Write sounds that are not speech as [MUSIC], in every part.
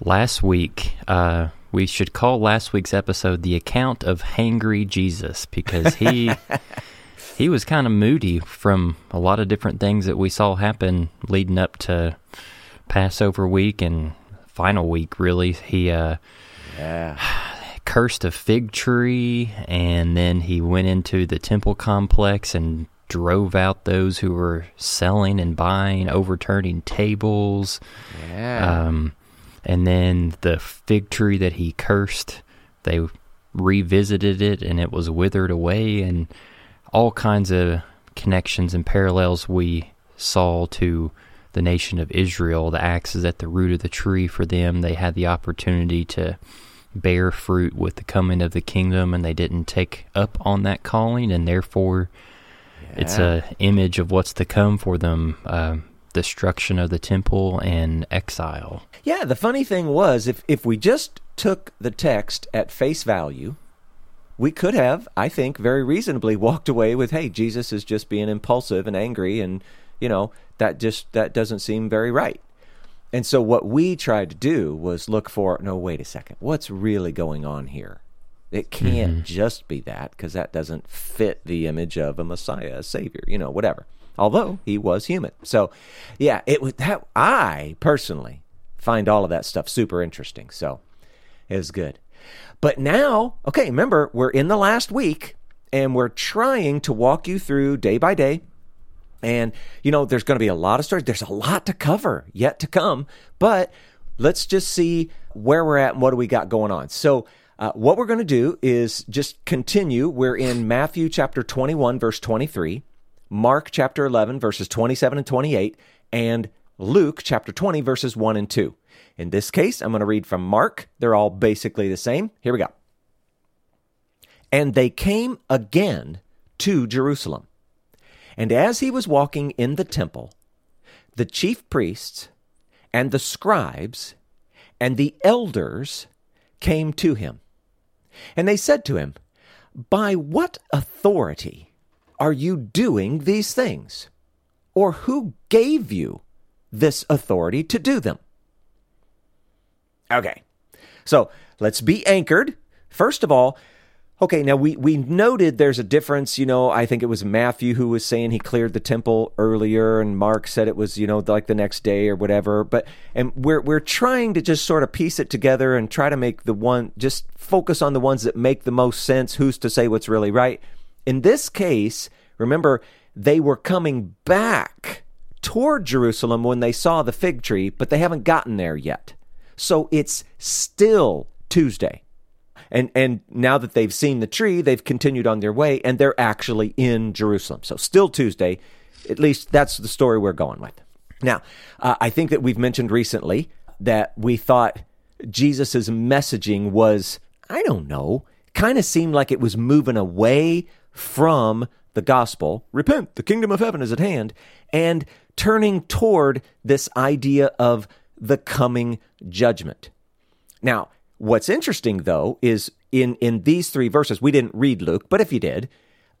Last week, uh, we should call last week's episode the account of Hangry Jesus because he [LAUGHS] he was kind of moody from a lot of different things that we saw happen leading up to Passover week and final week. Really, he uh, Yeah. [SIGHS] cursed a fig tree and then he went into the temple complex and drove out those who were selling and buying overturning tables Yeah. um, and then the fig tree that he cursed they revisited it and it was withered away. And all kinds of connections and parallels we saw to the nation of Israel. The axe is at the root of the tree for them. They had the opportunity to bear fruit with the coming of the kingdom and they didn't take up on that calling. And therefore it's a image of what's to come for them. Uh, destruction of the temple and exile Yeah, the funny thing was, if if we just took the text at face value, we could have, I think, very reasonably [LAUGHS] walked away with, "Hey, Jesus is just being impulsive and angry, and you know that just that doesn't seem very right." And so, what we tried to do was look for, no, wait a second, what's really going on here? It can't mm-hmm. just be that because that doesn't fit the image of a Messiah, a Savior, you know, whatever. Although he was human, so yeah, it was that I personally find all of that stuff super interesting. So it was good. But now, okay, remember, we're in the last week and we're trying to walk you through day by day. And, you know, there's going to be a lot of stories. There's a lot to cover yet to come. But let's just see where we're at and what do we got going on. So, uh, what we're going to do is just continue. We're in Matthew chapter 21, verse 23, Mark chapter 11, verses 27 and 28, and Luke chapter 20, verses 1 and 2. In this case, I'm going to read from Mark. They're all basically the same. Here we go. And they came again to Jerusalem. And as he was walking in the temple, the chief priests and the scribes and the elders came to him. And they said to him, By what authority are you doing these things? Or who gave you this authority to do them? Okay. So let's be anchored. First of all, okay, now we, we noted there's a difference. You know, I think it was Matthew who was saying he cleared the temple earlier, and Mark said it was, you know, like the next day or whatever. But, and we're, we're trying to just sort of piece it together and try to make the one, just focus on the ones that make the most sense. Who's to say what's really right? In this case, remember, they were coming back toward Jerusalem when they saw the fig tree, but they haven't gotten there yet. So it's still Tuesday. And and now that they've seen the tree, they've continued on their way and they're actually in Jerusalem. So still Tuesday. At least that's the story we're going with. Now, uh, I think that we've mentioned recently that we thought Jesus' messaging was, I don't know, kind of seemed like it was moving away from the gospel. Repent, the kingdom of heaven is at hand, and turning toward this idea of the coming judgment. Now, what's interesting though is in in these three verses, we didn't read Luke, but if you did,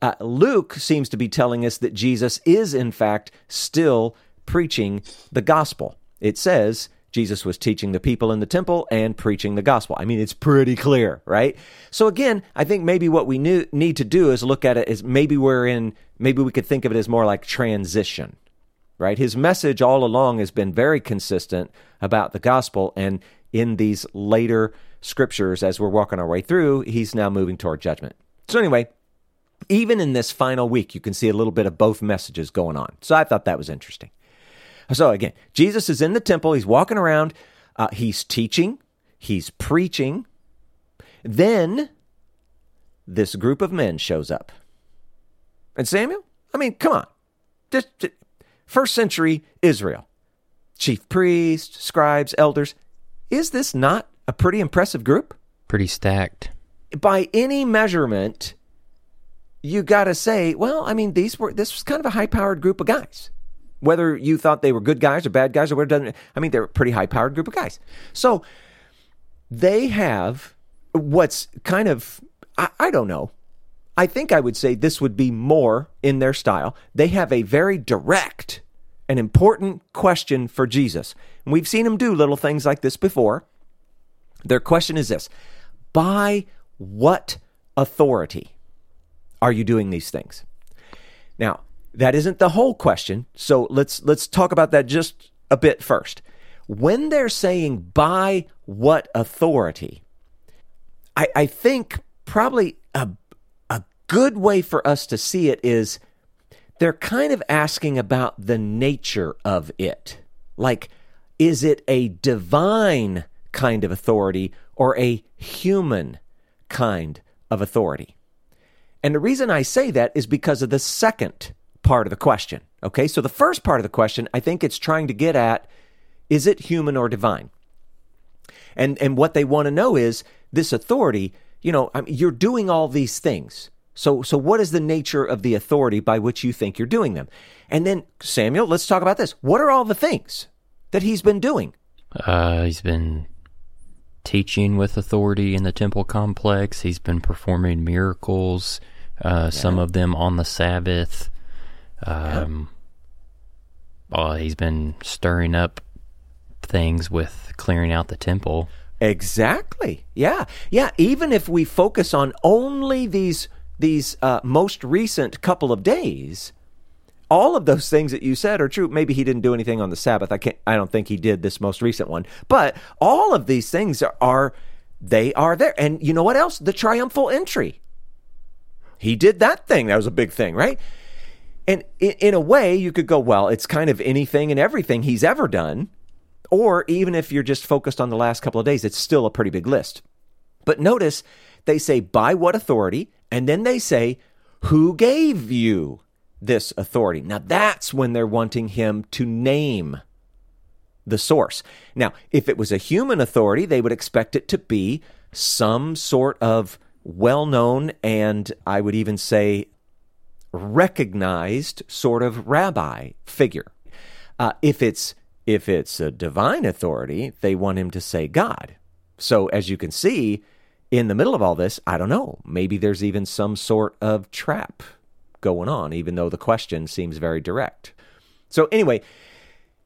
uh, Luke seems to be telling us that Jesus is in fact still preaching the gospel. It says Jesus was teaching the people in the temple and preaching the gospel. I mean, it's pretty clear, right? So again, I think maybe what we knew, need to do is look at it as maybe we're in, maybe we could think of it as more like transition, right? His message all along has been very consistent about the gospel, and in these later scriptures, as we're walking our way through, he's now moving toward judgment. So anyway, even in this final week, you can see a little bit of both messages going on. So I thought that was interesting. So again, Jesus is in the temple. He's walking around. Uh, he's teaching. He's preaching. Then this group of men shows up. And Samuel, I mean, come on. First century Israel, chief priests, scribes, elders. Is this not a pretty impressive group. Pretty stacked. By any measurement, you got to say, well, I mean, these were this was kind of a high-powered group of guys. Whether you thought they were good guys or bad guys or what doesn't, I mean, they're a pretty high-powered group of guys. So they have what's kind of, I, I don't know. I think I would say this would be more in their style. They have a very direct and important question for Jesus. And we've seen him do little things like this before. Their question is this By what authority are you doing these things? Now, that isn't the whole question, so let's let's talk about that just a bit first. When they're saying by what authority, I, I think probably a a good way for us to see it is they're kind of asking about the nature of it. Like, is it a divine kind of authority or a human kind of authority? And the reason I say that is because of the second part of the question. Okay, so the first part of the question, I think it's trying to get at is it human or divine? And and what they want to know is this authority, you know, I mean, you're doing all these things. So so what is the nature of the authority by which you think you're doing them? And then Samuel, let's talk about this. What are all the things that he's been doing? Uh, he's been teaching with authority in the temple complex. He's been performing miracles, uh, some of them on the Sabbath. Um, oh, he's been stirring up things with clearing out the temple. Exactly. Yeah. Yeah. Even if we focus on only these these uh, most recent couple of days, all of those things that you said are true. Maybe he didn't do anything on the Sabbath. I can't. I don't think he did this most recent one. But all of these things are, are they are there. And you know what else? The triumphal entry. He did that thing. That was a big thing, right? And in, a way, you could go, well, it's kind of anything and everything he's ever done. Or even if you're just focused on the last couple of days, it's still a pretty big list. But notice they say, by what authority? And then they say, who gave you this authority? Now that's when they're wanting him to name the source. Now, if it was a human authority, they would expect it to be some sort of well known and I would even say recognized sort of rabbi figure. Uh, if it's if it's a divine authority, they want him to say God. So as you can see, in the middle of all this, I don't know. Maybe there's even some sort of trap going on, even though the question seems very direct. So anyway,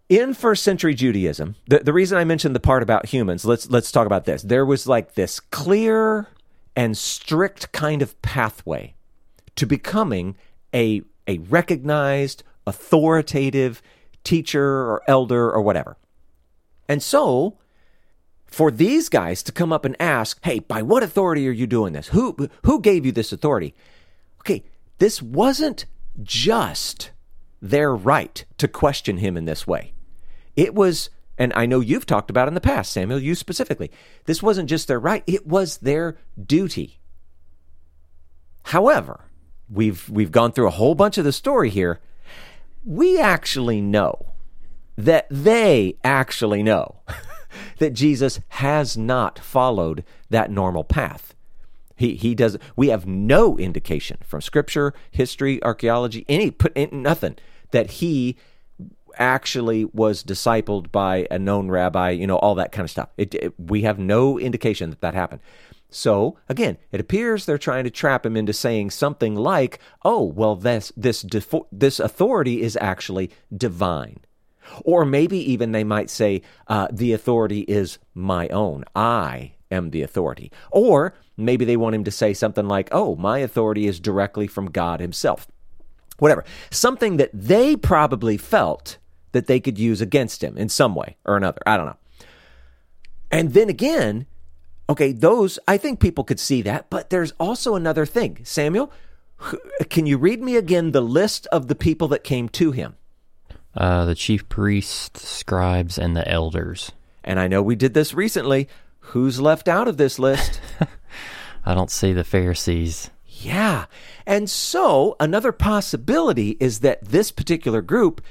in first century Judaism, the, the reason I mentioned the part about humans, let's let's talk about this. There was like this clear and strict kind of pathway to becoming a a recognized, authoritative teacher or elder or whatever. And so, for these guys to come up and ask, "Hey, by what authority are you doing this? Who who gave you this authority?" Okay, this wasn't just their right to question him in this way. It was and I know you've talked about in the past, Samuel, you specifically. This wasn't just their right, it was their duty. However, we've we've gone through a whole bunch of the story here. We actually know that they actually know [LAUGHS] that Jesus has not followed that normal path. He he does. We have no indication from Scripture, history, archaeology, any put nothing that he actually was discipled by a known rabbi. You know all that kind of stuff. It, it, we have no indication that that happened. So again, it appears they're trying to trap him into saying something like, "Oh, well, this this this authority is actually divine." Or maybe even they might say, uh, the authority is my own. I am the authority. Or maybe they want him to say something like, oh, my authority is directly from God Himself. Whatever. Something that they probably felt that they could use against him in some way or another. I don't know. And then again, okay, those, I think people could see that, but there's also another thing. Samuel, can you read me again the list of the people that came to him? Uh, the chief priests, scribes, and the elders. And I know we did this recently. Who's left out of this list? [LAUGHS] I don't see the Pharisees. Yeah. And so another possibility is that this particular group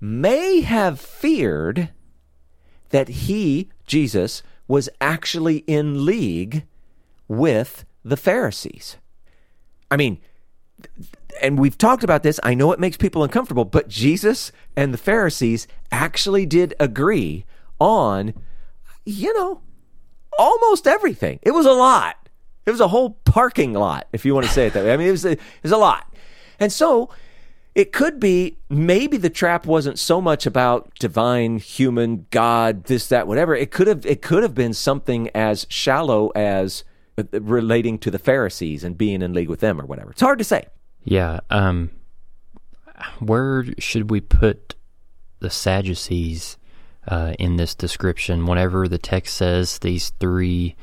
may have feared that he, Jesus, was actually in league with the Pharisees. I mean, and we've talked about this. I know it makes people uncomfortable, but Jesus and the Pharisees actually did agree on, you know, almost everything. It was a lot. It was a whole parking lot, if you want to say it that way. I mean, it was a, it was a lot. And so it could be maybe the trap wasn't so much about divine, human, God, this, that, whatever. It could have it could have been something as shallow as relating to the Pharisees and being in league with them or whatever. It's hard to say. Yeah. Um, where should we put the Sadducees uh, in this description? Whenever the text says these three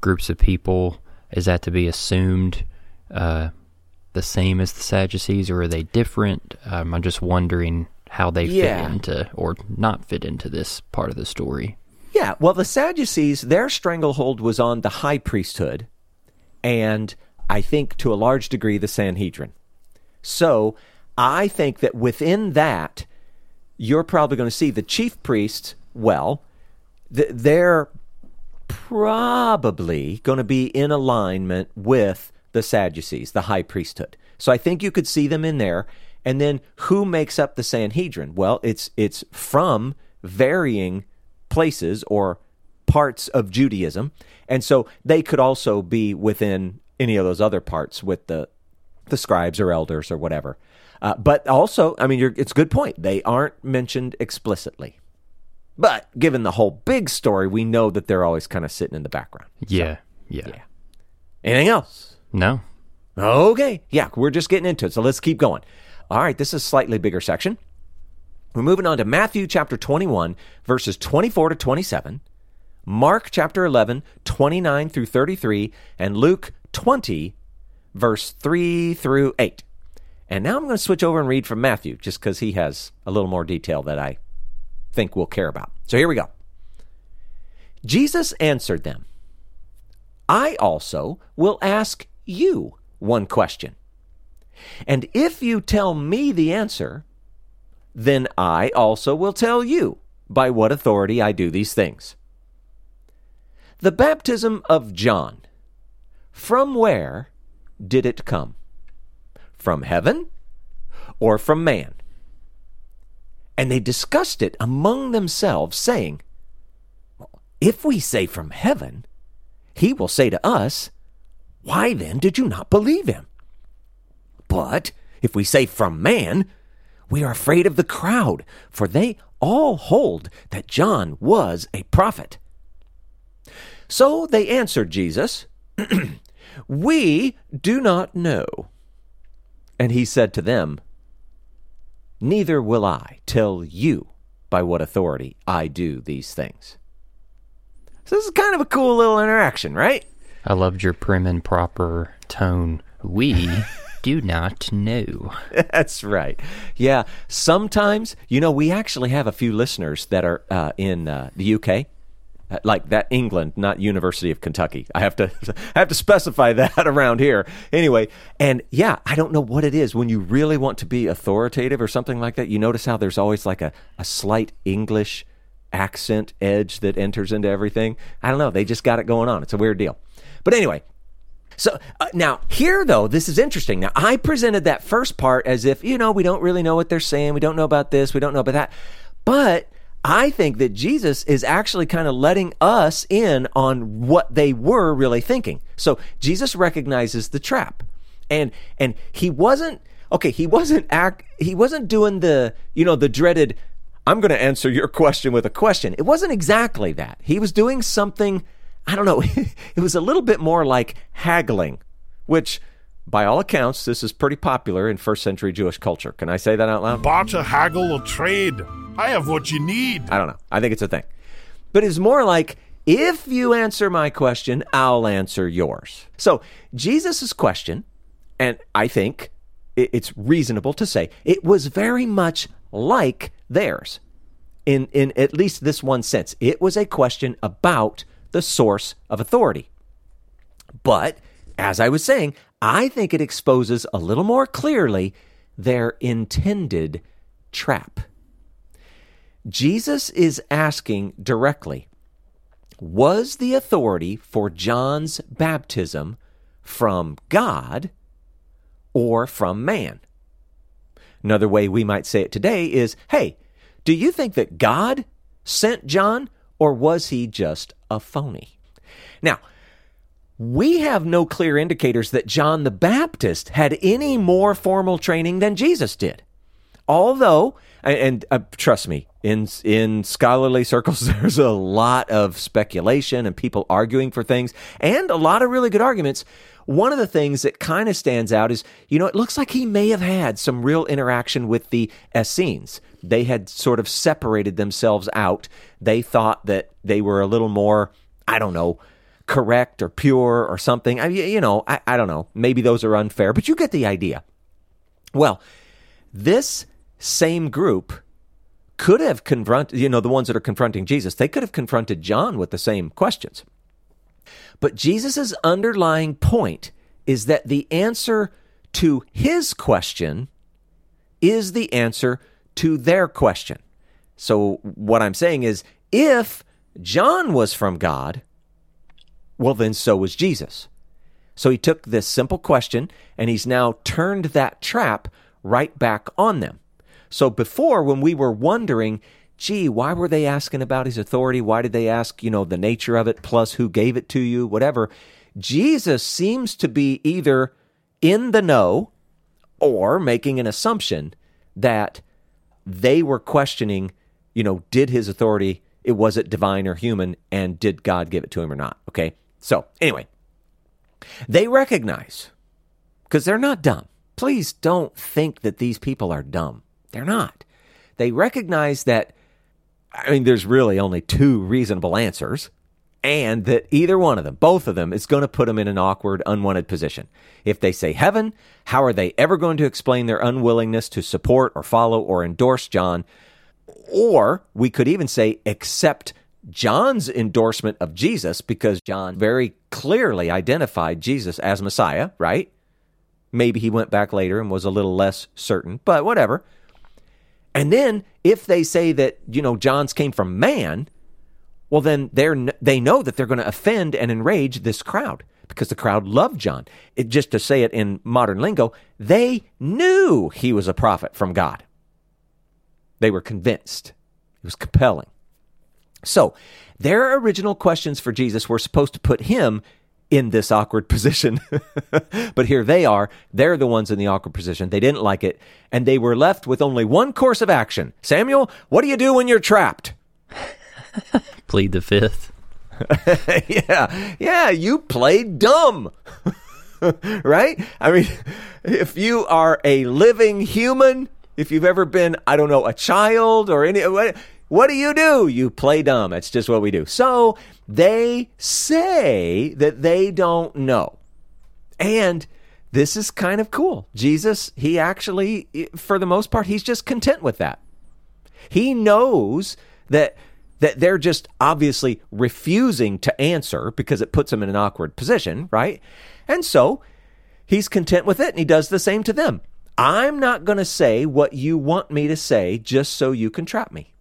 groups of people, is that to be assumed uh, the same as the Sadducees, or are they different? Um, I'm just wondering how they Yeah. fit into or not fit into this part of the story. Yeah, well, the Sadducees, their stranglehold was on the high priesthood, and I think to a large degree the Sanhedrin. So I think that within that, you're probably going to see the chief priests, well, th- they're probably going to be in alignment with the Sadducees, the high priesthood. So I think you could see them in there. And then who makes up the Sanhedrin? Well, it's it's from varying places or parts of Judaism. And so they could also be within any of those other parts with the the scribes or elders or whatever. Uh, but also, I mean, you're, it's a good point. They aren't mentioned explicitly. But given the whole big story, we know that they're always kind of sitting in the background. Yeah. yeah. yeah. Anything else? No. Okay. Yeah, we're just getting into it. So let's keep going. All right, this is a slightly bigger section. We're moving on to Matthew chapter 21, verses 24 to 27, Mark chapter 11, 29 through 33, and Luke 20, verse 3 through 8. And now I'm going to switch over and read from Matthew just because he has a little more detail that I think we'll care about. So here we go. Jesus answered them I also will ask you one question. And if you tell me the answer, then I also will tell you by what authority I do these things. The baptism of John, from where did it come? From heaven or from man? And they discussed it among themselves, saying, If we say from heaven, he will say to us, Why then did you not believe him? But if we say from man, we are afraid of the crowd, for they all hold that John was a prophet. So they answered Jesus, [CLEARS THROAT] We do not know. And he said to them, Neither will I tell you by what authority I do these things. So this is kind of a cool little interaction, right? I loved your prim and proper tone. We [LAUGHS] do not know. That's right. Yeah. Sometimes, you know, we actually have a few listeners that are uh, in uh, the UK, uh, like that England, not University of Kentucky. I have to [LAUGHS] I have to specify that [LAUGHS] around here. Anyway, and yeah, I don't know what it is when you really want to be authoritative or something like that. You notice how there's always like a, a slight English accent edge that enters into everything. I don't know. They just got it going on. It's a weird deal. But anyway, so uh, now here though, this is interesting. Now I presented that first part as if, you know, we don't really know what they're saying. We don't know about this. We don't know about that. But I think that Jesus is actually kind of letting us in on what they were really thinking. So Jesus recognizes the trap. And and he wasn't okay, he wasn't act he wasn't doing the, you know, the dreaded I'm going to answer your [LAUGHS] question with a question. It wasn't exactly that. He was doing something I don't know. [LAUGHS] it was a little bit more like haggling, which, by all accounts, this is pretty popular in first century Jewish culture. Can I say that out loud? Barter, haggle, or trade. I have what you need. I don't know. I think it's a thing. But it's more like if you answer my question, I'll answer yours. So, Jesus' question, and I think it's reasonable to say, it was very much like theirs in, in at least this one sense. It was a question about the source of authority. But as I was saying, I think it exposes a little more clearly their intended trap. Jesus is asking directly, was the authority for John's baptism from God or from man? Another way we might say it today is hey, do you think that God sent John or was he just a phony? Now, we have no clear indicators that John the Baptist had any more formal training than Jesus did. Although, and, uh, trust me, in in scholarly circles, [LAUGHS] there's a lot of speculation and people arguing for things, and a lot of really good arguments. One of the things that kind of stands out is, you know, it looks like he may have had some real interaction with the Essenes. They had sort of separated themselves out. They thought that they were a little more, I don't know, correct or pure or something. I, you know, I, I don't know. Maybe those are unfair, but you get the idea. Well, this same group could have confronted, you know, the ones that are confronting Jesus, they could have confronted John with the same questions. But Jesus' underlying point is that the answer to his question is the answer to their question. So, what I'm saying is if John was from God, well, then so was Jesus. So he took this simple question and he's now turned that trap right back on them. So before, when we were wondering, gee, why were they asking about his authority? Why did they ask, you know, the nature of it, plus who gave it to you, whatever? Jesus seems to be either in the know or making an assumption that they were questioning, you know, did his authority, it was it divine or human, and did God give it to him or not? Okay. So, anyway, they recognize, because they're not dumb. Please don't think that these people are dumb. They're not. They recognize that, I mean, there's really only two reasonable answers, and that either one of them, both of them, is going to put them in an awkward, unwanted position. If they say heaven, how are they ever going to explain their unwillingness to support or follow or endorse John? Or we could even say accept John's endorsement of Jesus because John very clearly identified Jesus as Messiah, right? Maybe he went back later and was a little less certain, but whatever. And then if they say that, you know, John's came from man, well then they're they know that they're going to offend and enrage this crowd because the crowd loved John. It just to say it in modern lingo, they knew he was a prophet from God. They were convinced. It was compelling. So, their original questions for Jesus were supposed to put him in this awkward [LAUGHS] position. but here they are. They're the ones in the awkward position. They didn't like it. And they were left with only one course of action. Samuel, what do you do when you're trapped? [LAUGHS] Plead the fifth. [LAUGHS] yeah. Yeah. You played dumb. right? I mean, if you are a living human, if you've ever been, I don't know, a child or any, what do you do? You play dumb. That's just what we do. So they say that they don't know. And this is kind of cool. Jesus, he actually, for the most part, he's just content with that. He knows that that they're just obviously refusing to answer because it puts them in an awkward position, right? And so he's content with it and he does the same to them. I'm not going to say what you want me to say just so you can trap me.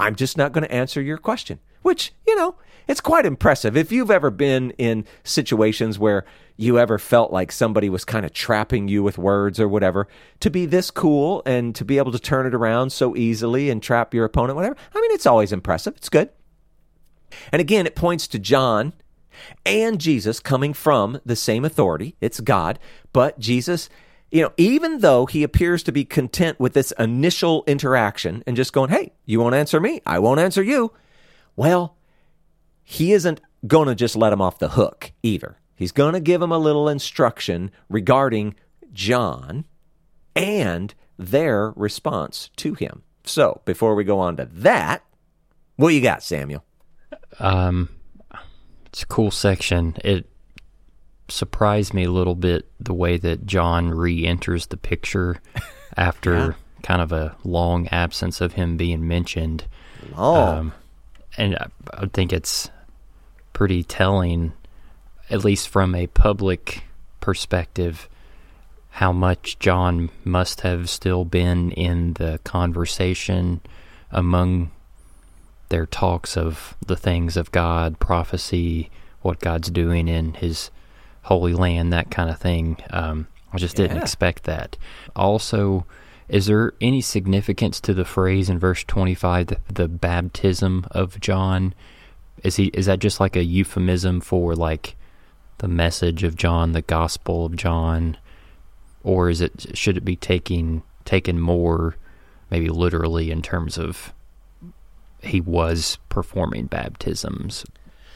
I'm just not going to answer your question, which, you know, it's quite impressive. If you've ever been in situations where you ever felt like somebody was kind of trapping you with words or whatever, to be this cool and to be able to turn it around so easily and trap your opponent, whatever, I mean, it's always impressive. It's good. And again, it points to John and Jesus coming from the same authority. It's God, but Jesus you know, even though he appears to be content with this initial interaction and just going, hey, you won't answer me, I won't answer you, well, he isn't going to just let him off the hook either. He's going to give him a little instruction regarding John and their response to him. So, before we go on to that, what you got, Samuel? Um, it's a cool section. It surprised me a little bit the way that John re enters the picture [LAUGHS] after yeah. kind of a long absence of him being mentioned. Long. Um, and I, think it's pretty telling, at least from a public perspective, how much John must have still been in the conversation among their talks of the things of God, prophecy, what God's doing in His holy land, that kind of thing. Um, I just didn't expect that. Also, is there any significance to the phrase in verse 25, the, the baptism of John? Is he is that just like a euphemism for like the message of John, the gospel of John, or is it should it be taking taken more maybe literally in terms of he was performing baptisms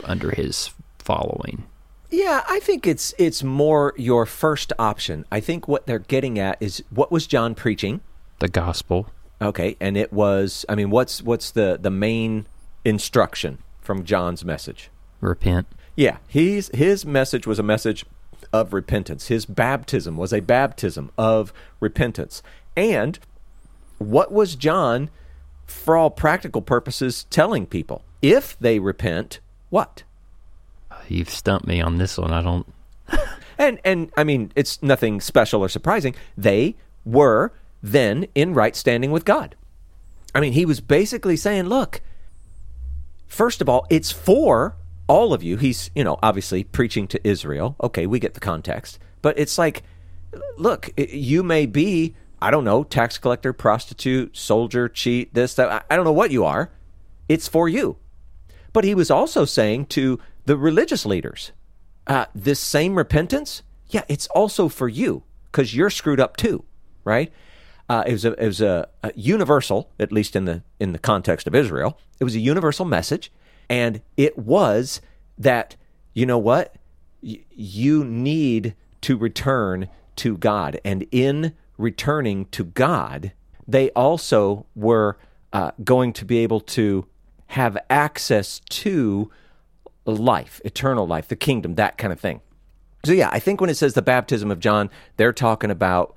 under his following? Yeah, I think it's it's more your first option. I think what they're getting at is what was John preaching? The gospel. Okay, and it was I mean, what's what's the the main instruction from John's message? Repent. Yeah, he's his message was a message of repentance. His baptism was a baptism of repentance. And what was John for all practical purposes telling people? If they repent, what? You've stumped me on this one. I don't. [LAUGHS] And and I mean, it's nothing special or surprising. They were then in right standing with God. I mean, he was basically saying, look, first of all, it's for all of you. He's, you know, obviously preaching to Israel. Okay, we get the context. But it's like, look, you may be, I don't know, tax collector, prostitute, soldier, cheat, this, that. I- I don't know what you are. It's for you. But he was also saying to the religious leaders, uh, this same repentance, yeah, it's also for you because you're screwed up too, right? Uh, it was a it was a, a universal, at least in the in the context of Israel. It was a universal message, and it was that you know what Y- you need to return to God, and in returning to God, they also were uh, going to be able to have access to life, eternal life, the kingdom, that kind of thing. So yeah, I think when it says the baptism of John, they're talking about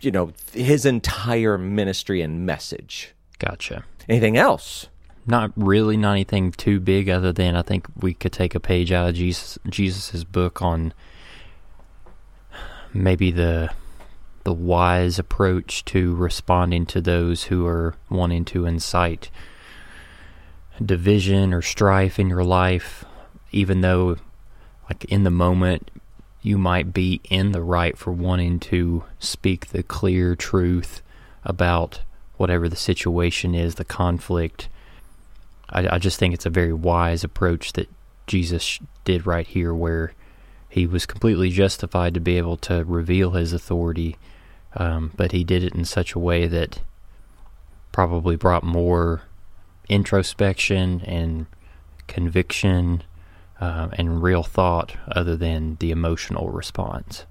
you know his entire ministry and message. Gotcha. Anything else? Not really, not anything too big. Other than I think we could take a page out of Jesus Jesus's book on maybe the the wise approach to responding to those who are wanting to incite division or strife in your life, even though, like in the moment, you might be in the right for wanting to speak the clear truth about whatever the situation is, the conflict. I, I just think it's a very wise approach that Jesus did right here, where he was completely justified to be able to reveal his authority, um, but he did it in such a way that probably brought more introspection and conviction uh, and real thought other than the emotional response.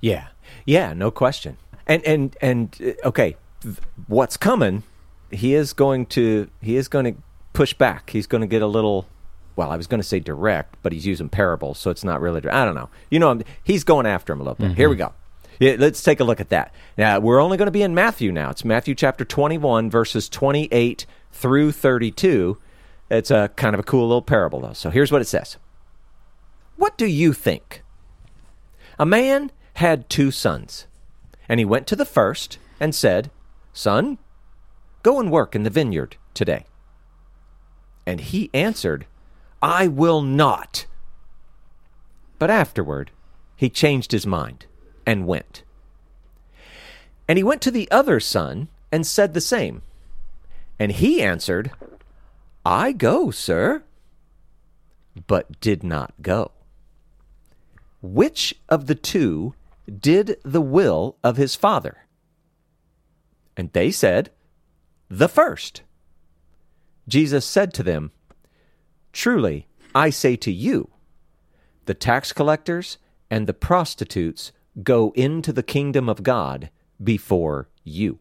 Yeah, yeah, no question. And and and uh, okay, what's coming? He is going to he is going to push back. He's going to get a little. Well, I was going to say direct, but he's using parables, so it's not really. I don't know. You know, he's going after him a little bit. Here we go. Yeah, let's take a look at that. Now we're only going to be in Matthew now. It's Matthew chapter twenty-one, verses twenty-eight through thirty-two. It's a kind of a cool little parable, though. So here's what it says. What do you think? A man had two sons, and he went to the first and said, Son, go and work in the vineyard today. And he answered, I will not. But afterward, he changed his mind and went. And he went to the other son and said the same. And he answered, I go, sir, but did not go. Which of the two did the will of his father? And they said, The first. Jesus said to them, Truly, I say to you, the tax collectors and the prostitutes go into the kingdom of God before you.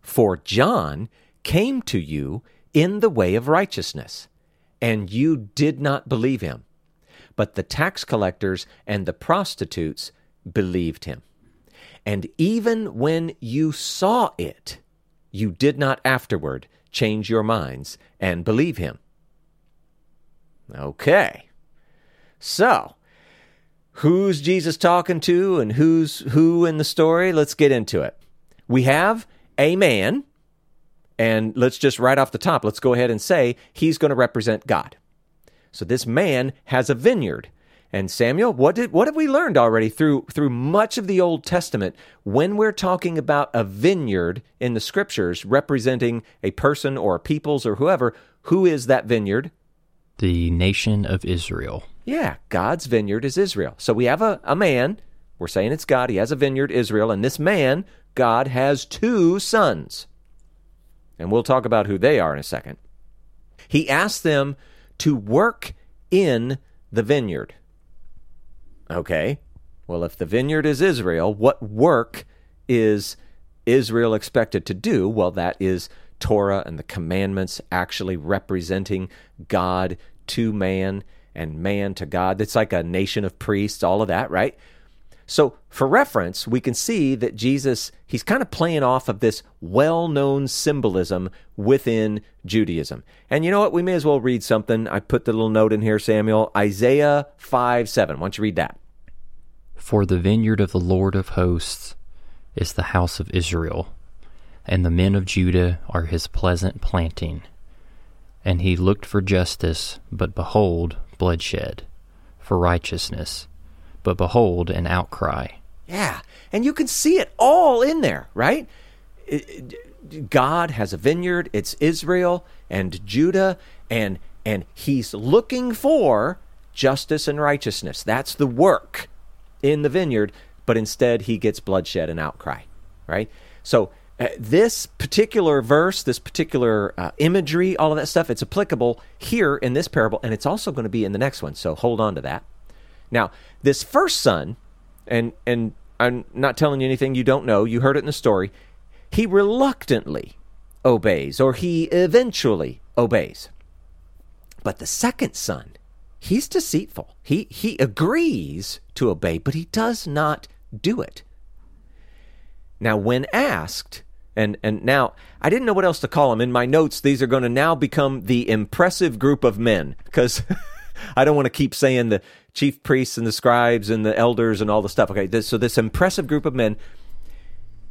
For John came to you in the way of righteousness, and you did not believe him. But the tax collectors and the prostitutes believed him. And even when you saw it, you did not afterward change your minds and believe him. Okay. So, who's Jesus talking to and who's who in the story? Let's get into it. We have a man And let's just right off the top, let's go ahead and say he's going to represent God. So this man has a vineyard. And Samuel, what did what have we learned already through through much of the Old Testament when we're talking about a vineyard in the scriptures representing a person or peoples or whoever, who is that vineyard? The nation of Israel. Yeah, God's vineyard is Israel. So we have a, a man, we're saying it's God, he has a vineyard, Israel, and this man, God, has two sons. And we'll talk about who they are in a second. He asked them to work in the vineyard. Okay. Well, if the vineyard is Israel, what work is Israel expected to do? Well, that is Torah and the commandments actually representing God to man and man to God. It's like a nation of priests, all of that, right? So, for reference, we can see that Jesus, he's kind of playing off of this well known symbolism within Judaism. And you know what? We may as well read something. I put the little note in here, Samuel. Isaiah 5 7. Why don't you read that? For the vineyard of the Lord of hosts is the house of Israel, and the men of Judah are his pleasant planting. And he looked for justice, but behold, bloodshed, for righteousness but behold, an outcry. Yeah, and you can see it all in there, right? God has a vineyard, it's Israel and Judah, and and he's looking for justice and righteousness. That's the work in the vineyard, but instead he gets bloodshed and outcry, right? So uh, this particular verse, this particular uh, imagery, all of that stuff, it's applicable here in this parable, and it's also going to be in the next one. So hold on to that. Now, this first son, and and I'm not telling you anything you don't know, you heard it in the story, he reluctantly obeys, or he eventually obeys. But the second son, he's deceitful. He he agrees to obey, but he does not do it. Now, when asked, and and now I didn't know what else to call them. In my notes, these are going to now become the impressive group of men because [LAUGHS] I don't want to keep saying the chief priests and the scribes and the elders and all the stuff. Okay, this, so this impressive group of men,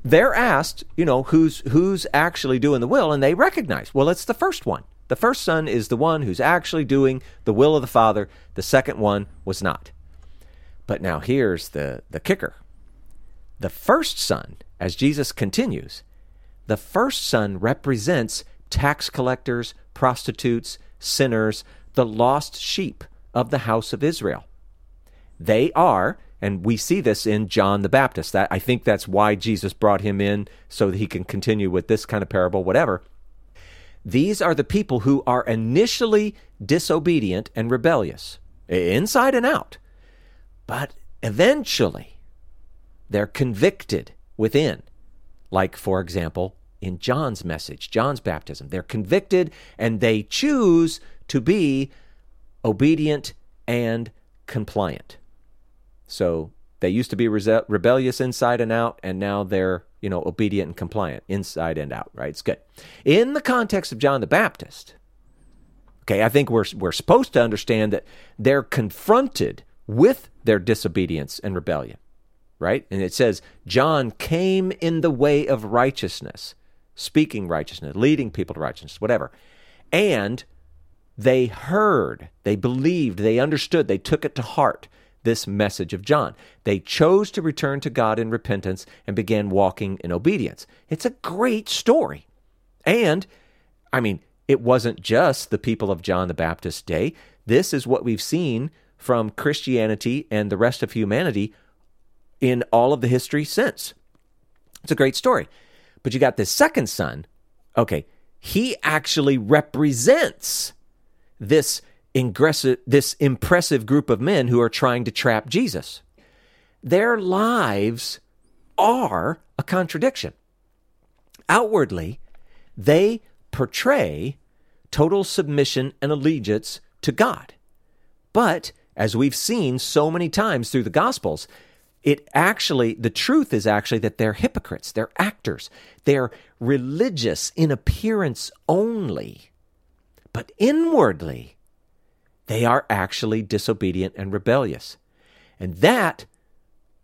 they're asked, you know, who's who's actually doing the will, and they recognize, well, it's the first one. The first son is the one who's actually doing the will of the Father. The second one was not. But now here's the, the kicker. The first son, as Jesus continues, the first son represents tax collectors, prostitutes, sinners, the lost sheep of the house of Israel. They are, and we see this in John the Baptist. That I think that's why Jesus brought him in so that he can continue with this kind of parable, whatever. These are the people who are initially disobedient and rebellious, inside and out. But eventually, they're convicted within. Like, for example, in John's message, John's baptism. They're convicted and they choose to be obedient and compliant. So they used to be rese- rebellious inside and out, and now they're you know obedient and compliant inside and out. Right? It's good. In the context of John the Baptist, okay, I think we're we're supposed to understand that they're confronted with their disobedience and rebellion. Right? And it says John came in the way of righteousness, speaking righteousness, leading people to righteousness, whatever, and they heard, they believed, they understood, they took it to heart, this message of John. They chose to return to God in repentance and began walking in obedience. It's a great story. And, I mean, it wasn't just the people of John the Baptist's day. This is what we've seen from Christianity and the rest of humanity in all of the history since. It's a great story. But you got this second son. Okay, he actually represents this ingressive, this impressive group of men who are trying to trap Jesus. Their lives are a contradiction. Outwardly, they portray total submission and allegiance to God. But as we've seen so many times through the Gospels, it actually, the truth is actually that they're hypocrites, they're actors, they're religious in appearance only. But inwardly, they are actually disobedient and rebellious. And that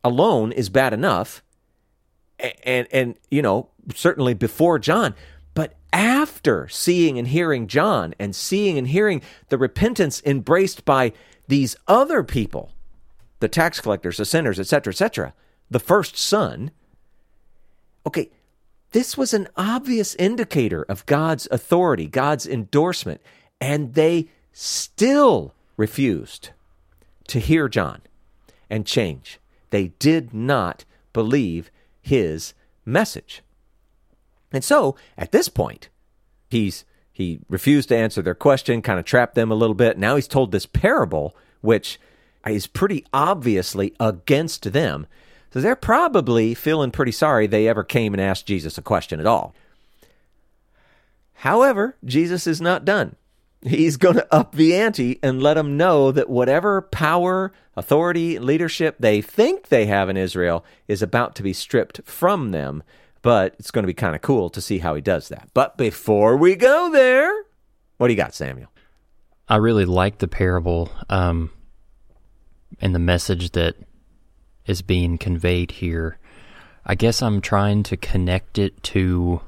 alone is bad enough. And, and, you know, certainly before John. But after seeing and hearing John and seeing and hearing the repentance embraced by these other people, the tax collectors, the sinners, etc., etc., the first son. Okay, this was an obvious indicator of God's authority, God's endorsement, and they still refused to hear John and change. They did not believe his message. And so, at this point, he's he refused to answer their question, kind of trapped them a little bit. Now he's told this parable, which is pretty obviously against them. So they're probably feeling pretty sorry they ever came and asked Jesus a question at all. However, Jesus is not done. He's going to up the ante and let them know that whatever power, authority, leadership they think they have in Israel is about to be stripped from them. But it's going to be kind of cool to see how he does that. But before we go there, what do you got, Samuel? I really like the parable um, and the message that is being conveyed here. I guess I'm trying to connect it to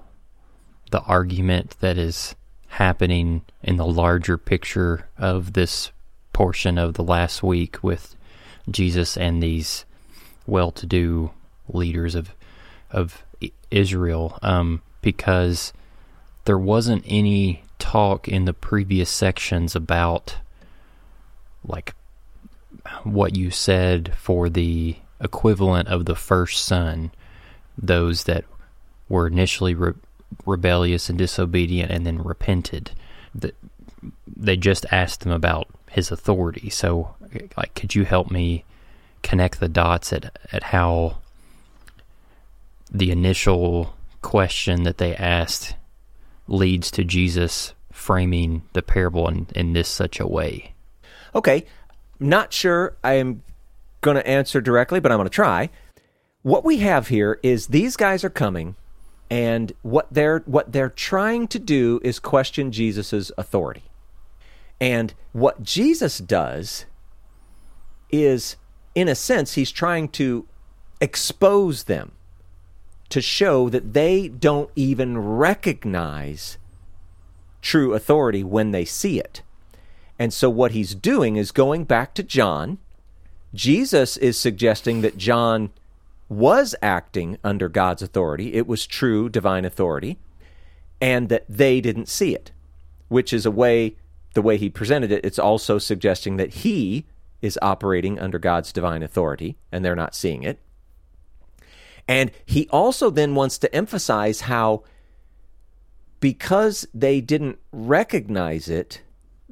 the argument that is happening in the larger picture of this portion of the last week with Jesus and these well-to-do leaders of of Israel, um, because there wasn't any talk in the previous sections about like what you said for the equivalent of the first son, those that were initially re- rebellious and disobedient and then repented. That they just asked him about his authority. So, like, could you help me connect the dots at at how the initial question that they asked leads to Jesus framing the parable in, in this such a way? Okay, not sure I am going to answer directly, but I'm going to try. What we have here is these guys are coming and what they're what they're trying to do is question Jesus's authority. And what Jesus does is in a sense he's trying to expose them to show that they don't even recognize true authority when they see it. And so what he's doing is going back to John. Jesus is suggesting that John was acting under God's authority. It was true divine authority, and that they didn't see it, which is a way, the way he presented it, it's also suggesting that he is operating under God's divine authority, and they're not seeing it. And he also then wants to emphasize how, because they didn't recognize it,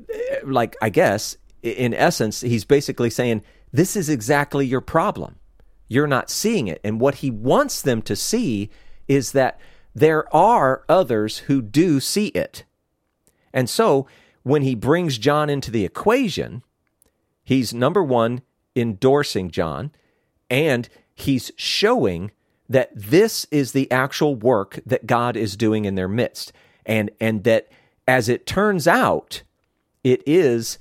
eh, like, I guess, in essence, he's basically saying, This is exactly your problem you're not seeing it. And what he wants them to see is that there are others who do see it. And so when he brings John into the equation, he's number one, endorsing John, and he's showing that this is the actual work that God is doing in their midst. And, and that as it turns out, it is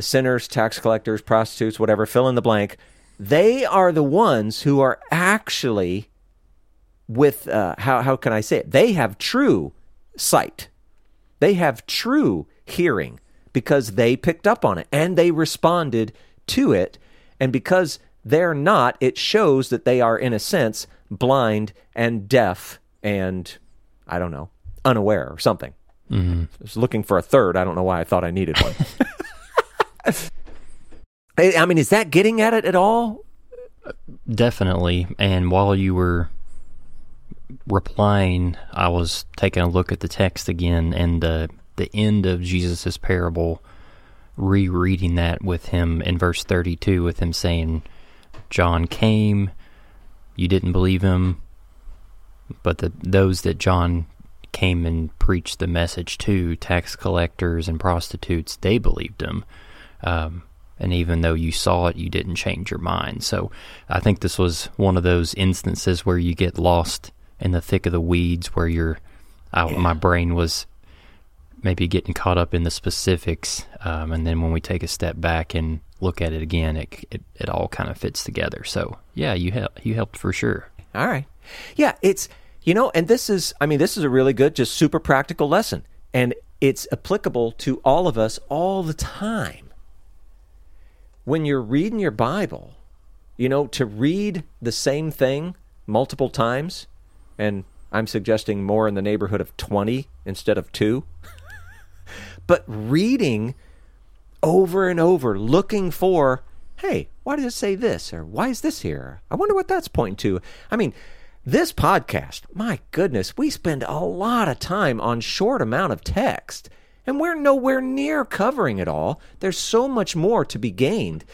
the sinners, tax collectors, prostitutes, whatever, fill in the blank, they are the ones who are actually with uh, how how can I say it? They have true sight. They have true hearing because they picked up on it and they responded to it. And because they're not, it shows that they are, in a sense, blind and deaf and, I don't know, unaware or something. Mm-hmm. I was looking for a third. I don't know why I thought I needed one. [LAUGHS] I mean, is that getting at it at all? Definitely. And while you were replying, I was taking a look at the text again and the the end of Jesus' parable, rereading that with him in verse 32, with him saying, John came, you didn't believe him, but the, those that John came and preached the message to, tax collectors and prostitutes, they believed him. Um, and even though you saw it, you didn't change your mind. So I think this was one of those instances where you get lost in the thick of the weeds, where you're, yeah. my brain was maybe getting caught up in the specifics, um, and then when we take a step back and look at it again, it it, it all kind of fits together. So yeah, you help you helped for sure. All right, yeah, it's You know, and this is, I mean, this is a really good, just super practical lesson. And it's applicable to all of us all the time. When you're reading your Bible, you know, to read the same thing multiple times, and I'm suggesting more in the neighborhood of 20 instead of two, [LAUGHS] but reading over and over, looking for, hey, why does it say this? Or why is this here? I wonder what that's pointing to. I mean, this podcast, my goodness, we spend a lot of time on short amount of text, and we're nowhere near covering it all. There's so much more to be gained.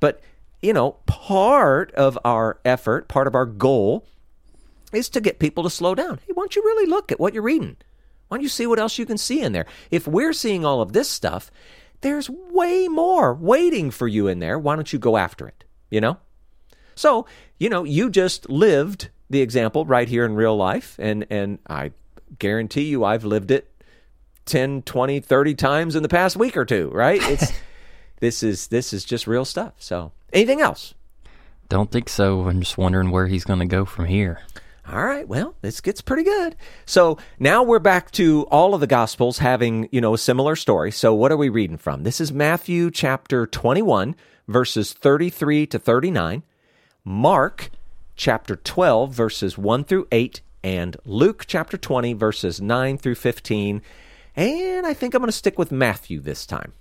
But, you know, part of our effort, part of our goal is to get people to slow down. Hey, why don't you really look at what you're reading? Why don't you see what else you can see in there? If we're seeing all of this stuff, there's way more waiting for you in there. Why don't you go after it? You know? So, you know, you just lived the example right here in real life and and I guarantee you I've lived it 10, 20, 30 times in the past week or two, right? [LAUGHS] It's this is this is just real stuff. So, anything else? Don't think so. I'm just wondering where he's going to go from here. All right, well, this gets pretty good. So now we're back to all of the Gospels having, you know, a similar story. So what are we reading from? This is Matthew chapter 21, verses 33 to 39, Mark chapter 12, verses 1 through 8, and Luke chapter 20, verses 9 through 15. And I think I'm going to stick with Matthew this time.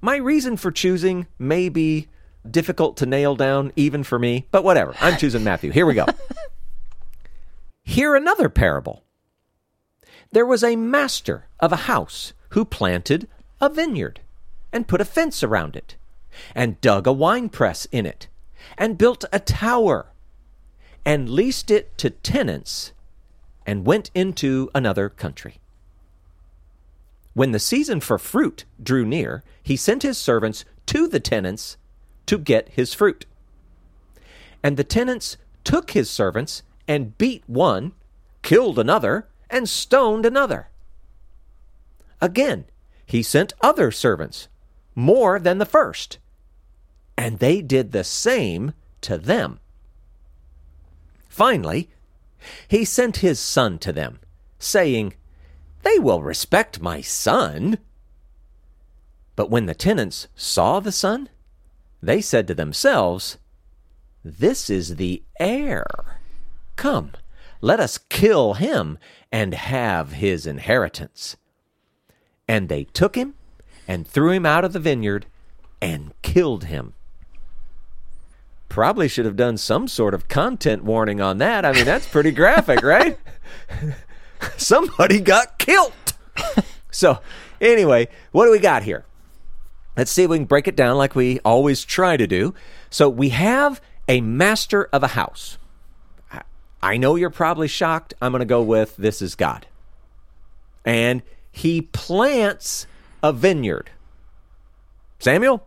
My reason for choosing may be difficult to nail down, even for me, but whatever. I'm [LAUGHS] choosing Matthew. Here we go. [LAUGHS] Hear another parable. There was a master of a house who planted a vineyard and put a fence around it, and dug a winepress in it, and built a tower, and leased it to tenants, and went into another country. When the season for fruit drew near, he sent his servants to the tenants to get his fruit. And the tenants took his servants and beat one, killed another, and stoned another. Again, he sent other servants, more than the first, and they did the same to them. Finally, he sent his son to them, saying, They will respect my son. But when the tenants saw the son, they said to themselves, This is the heir. Come, let us kill him and have his inheritance. And they took him and threw him out of the vineyard and killed him. Probably should have done some sort of content warning on that. I mean, that's pretty graphic, right? [LAUGHS] [LAUGHS] Somebody got killed. [LAUGHS] so, anyway, what do we got here? Let's see if we can break it down like we always try to do. So, we have a master of a house. I know you're probably shocked. I'm going to go with this is God. And he plants a vineyard. Samuel,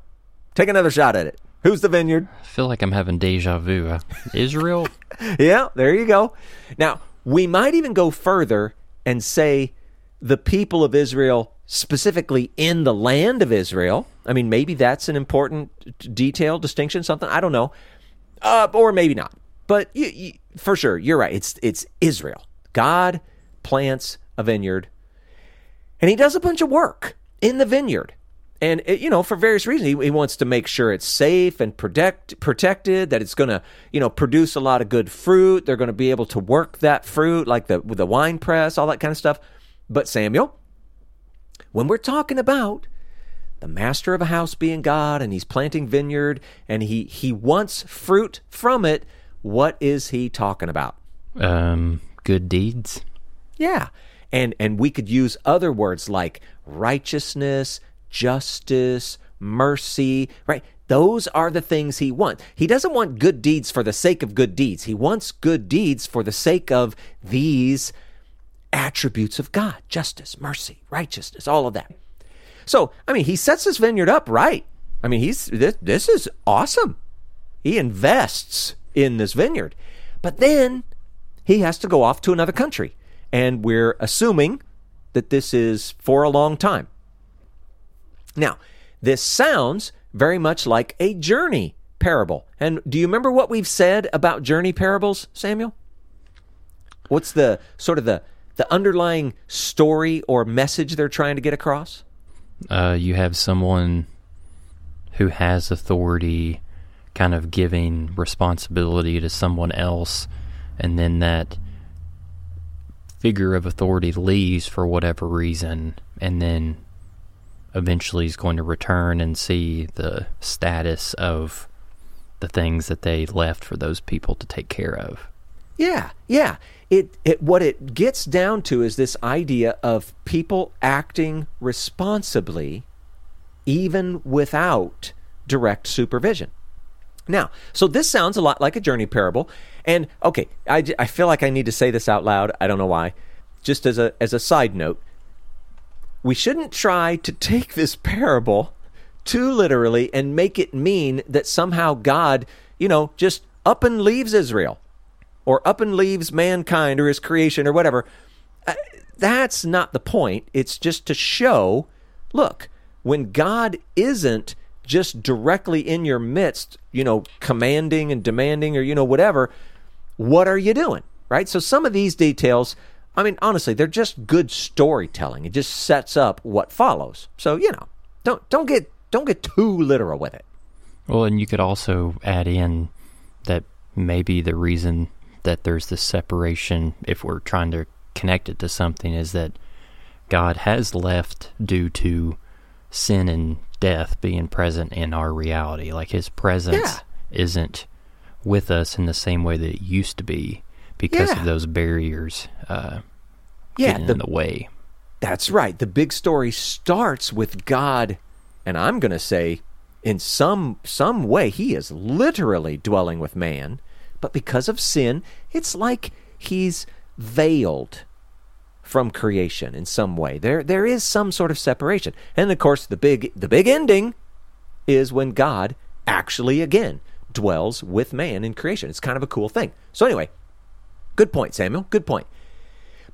take another shot at it. Who's the vineyard? I feel like I'm having deja vu. Uh, Israel? [LAUGHS] Yeah, there you go. Now, we might even go further and say the people of Israel, specifically in the land of Israel. I mean, maybe that's an important detail, distinction, something. I don't know. Uh, or maybe not. But you, you, for sure, you're right. It's it's Israel. God plants a vineyard, and He does a bunch of work in the vineyard. And it, you know, for various reasons, he, he wants to make sure it's safe and protect protected. That it's going to, you know, produce a lot of good fruit. They're going to be able to work that fruit, like the with the wine press, all that kind of stuff. But Samuel, when we're talking about the master of a house being God, and he's planting vineyard, and he he wants fruit from it what is he talking about? Um, good deeds. Yeah. And and we could use other words like righteousness, justice, mercy, right? Those are the things he wants. He doesn't want good deeds for the sake of good deeds. He wants good deeds for the sake of these attributes of God justice, mercy, righteousness, all of that. So, I mean, he sets this vineyard up right. I mean, he's this, this is awesome. He invests in this vineyard. But then he has to go off to another country. And we're assuming that this is for a long time. Now, this sounds very much like a journey parable. And do you remember what we've said about journey parables, Samuel? What's the sort of the the underlying story or message they're trying to get across? Uh, you have someone who has authority kind of giving responsibility to someone else, and then that figure of authority leaves for whatever reason, and then eventually is going to return and see the status of the things that they left for those people to take care of. Yeah, yeah. It, it what it gets down to is this idea of people acting responsibly even without direct supervision. Now, so this sounds a lot like a journey parable. And okay, I, I feel like I need to say this out loud. I don't know why. Just as a as a side note, we shouldn't try to take this parable too literally and make it mean that somehow God, you know, just up and leaves Israel or up and leaves mankind or his creation or whatever. Uh, that's not the point. It's just to show look, when God isn't just directly in your midst, you know, commanding and demanding or, you know, whatever, what are you doing? Right? So some of these details, I mean, honestly, they're just good storytelling. It just sets up what follows. So, you know, don't don't get don't get too literal with it. Well, and you could also add in that maybe the reason that there's this separation, if we're trying to connect it to something, is that God has left due to sin and death being present in our reality. Like His presence Yeah. isn't with us in the same way that it used to be because Yeah. of those barriers uh, Yeah, getting the, in the way. That's right. The big story starts with God, and I'm going to say, in some some way, He is literally dwelling with man. But because of sin, it's like He's veiled from creation in some way. There there is some sort of separation, and of course, the big the big ending is when God actually again dwells with man in creation. It's kind of a cool thing. So anyway, good point, Samuel. Good point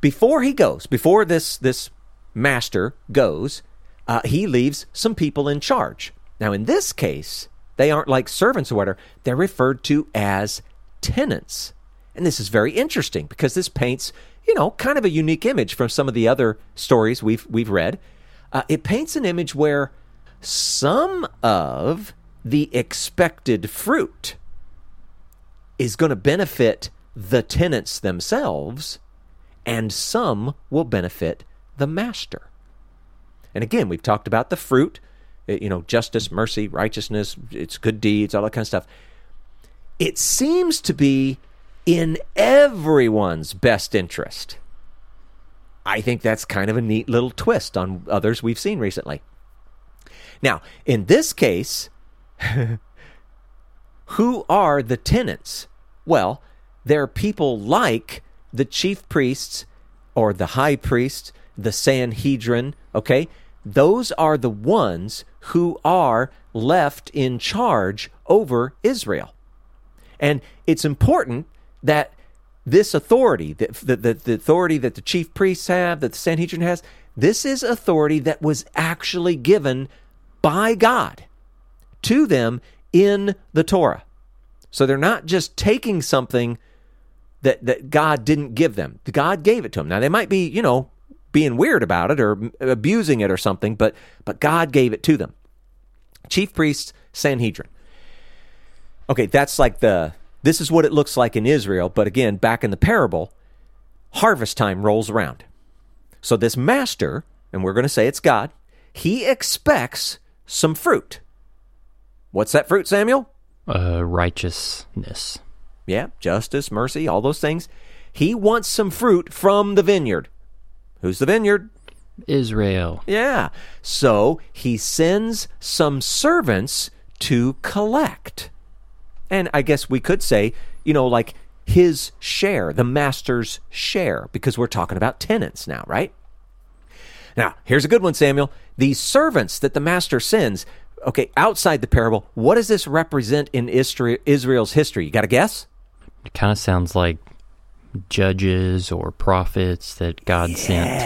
before he goes, before this this master goes, uh, he leaves some people in charge. Now, in this case, they aren't like servants or whatever; they're referred to as tenants. And this is very interesting because this paints, you know, kind of a unique image from some of the other stories we've we've read. Uh, it paints an image where some of the expected fruit is going to benefit the tenants themselves, and some will benefit the master. And again, we've talked about the fruit, eh, you know, justice, mercy, righteousness, it's good deeds, all that kind of stuff. It seems to be in everyone's best interest. I think that's kind of a neat little twist on others we've seen recently. Now, in this case, [LAUGHS] who are the tenants? Well, they're people like the chief priests or the high priest, the Sanhedrin, okay? Those are the ones who are left in charge over Israel. And it's important that this authority, the, the, the authority that the chief priests have, that the Sanhedrin has, this is authority that was actually given by God to them in the Torah. So they're not just taking something that, that God didn't give them. God gave it to them. Now they might be, you know, being weird about it or abusing it or something, but but God gave it to them. Chief priests, Sanhedrin. Okay, that's like the this is what it looks like in Israel, but again, back in the parable, harvest time rolls around. So this master, and we're going to say it's God, he expects some fruit. What's that fruit, Samuel? Uh, righteousness. Yeah, justice, mercy, all those things. He wants some fruit from the vineyard. Who's the vineyard? Israel. Yeah. So he sends some servants to collect. And I guess we could say, you know, like his share, the master's share, because we're talking about tenants now, right? Now, here's a good one, Samuel. These servants that the master sends, okay, outside the parable, what does this represent in Israel's history? You got a guess? It kind of sounds like judges or prophets that God sent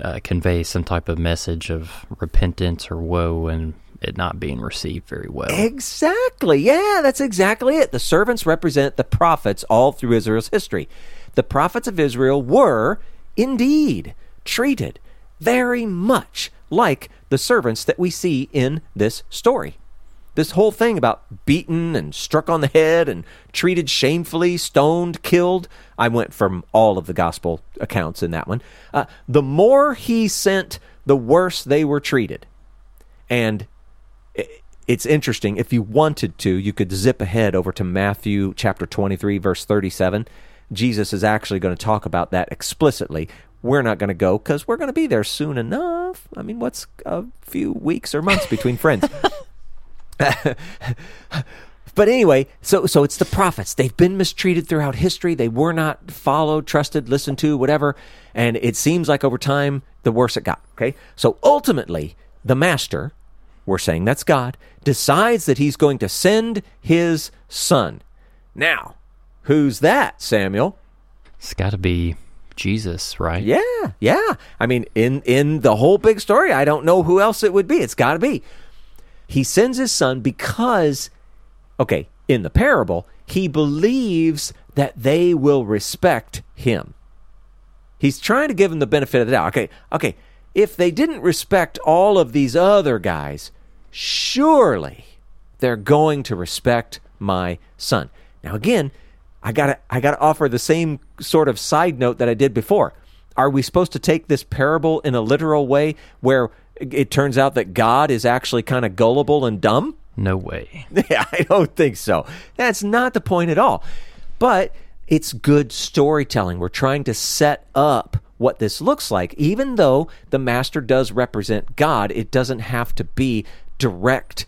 to uh, convey some type of message of repentance or woe and it not being received very well. Exactly. Yeah, that's exactly it. The servants represent the prophets all through Israel's history. the prophets of Israel were indeed treated very much like the servants that we see in this story. This whole thing about beaten and struck on the head and treated shamefully, stoned, killed. I went from all of the gospel accounts in that one. Uh, the more he sent, the worse they were treated. And it's interesting. If you wanted to, you could zip ahead over to Matthew chapter 23, verse 37. Jesus is actually going to talk about that explicitly. We're not going to go because we're going to be there soon enough. I mean, what's a few weeks or months between friends? [LAUGHS] [LAUGHS] but anyway, so so it's the prophets. They've been mistreated throughout history. They were not followed, trusted, listened to, whatever. And it seems like over time, the worse it got. Okay, so ultimately, the master, we're saying that's God, decides that he's going to send his son. Now, who's that, Samuel? It's got to be Jesus, right? Yeah, yeah. I mean, in in the whole big story, I don't know who else it would be. It's got to be. He sends his son because, okay, in the parable, he believes that they will respect him. He's trying to give them the benefit of the doubt. Okay, okay, if they didn't respect all of these other guys, surely they're going to respect my son. Now, again, I gotta I gotta offer the same sort of side note that I did before. Are we supposed to take this parable in a literal way where it turns out that God is actually kind of gullible and dumb? No way. [LAUGHS] Yeah, I don't think so. That's not the point at all. But it's good storytelling. We're trying to set up what this looks like. Even though the master does represent God, it doesn't have to be direct,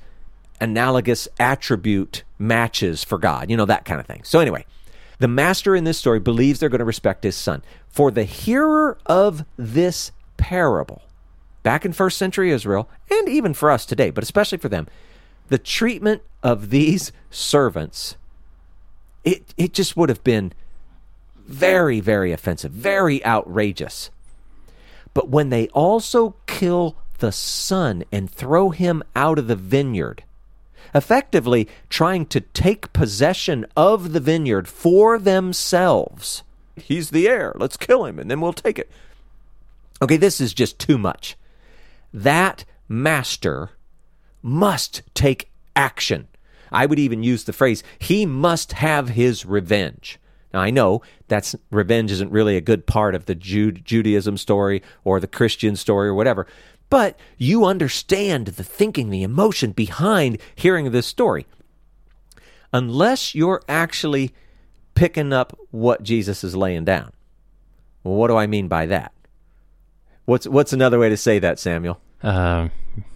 analogous attribute matches for God, you know, that kind of thing. So, anyway, the master in this story believes they're going to respect his son. For the hearer of this parable, back in first century Israel, and even for us today, but especially for them, the treatment of these servants, it, it just would have been very, very offensive, very outrageous. But when they also kill the son and throw him out of the vineyard, effectively trying to take possession of the vineyard for themselves. He's the heir. Let's kill him and then we'll take it. Okay, this is just too much that master must take action. I would even use the phrase, he must have his revenge. Now, I know that's revenge isn't really a good part of the Jude, Judaism story or the Christian story or whatever, but you understand the thinking, the emotion behind hearing this story. Unless you're actually picking up what Jesus is laying down. Well, what do I mean by that? What's what's another way to say that, Samuel? Uh,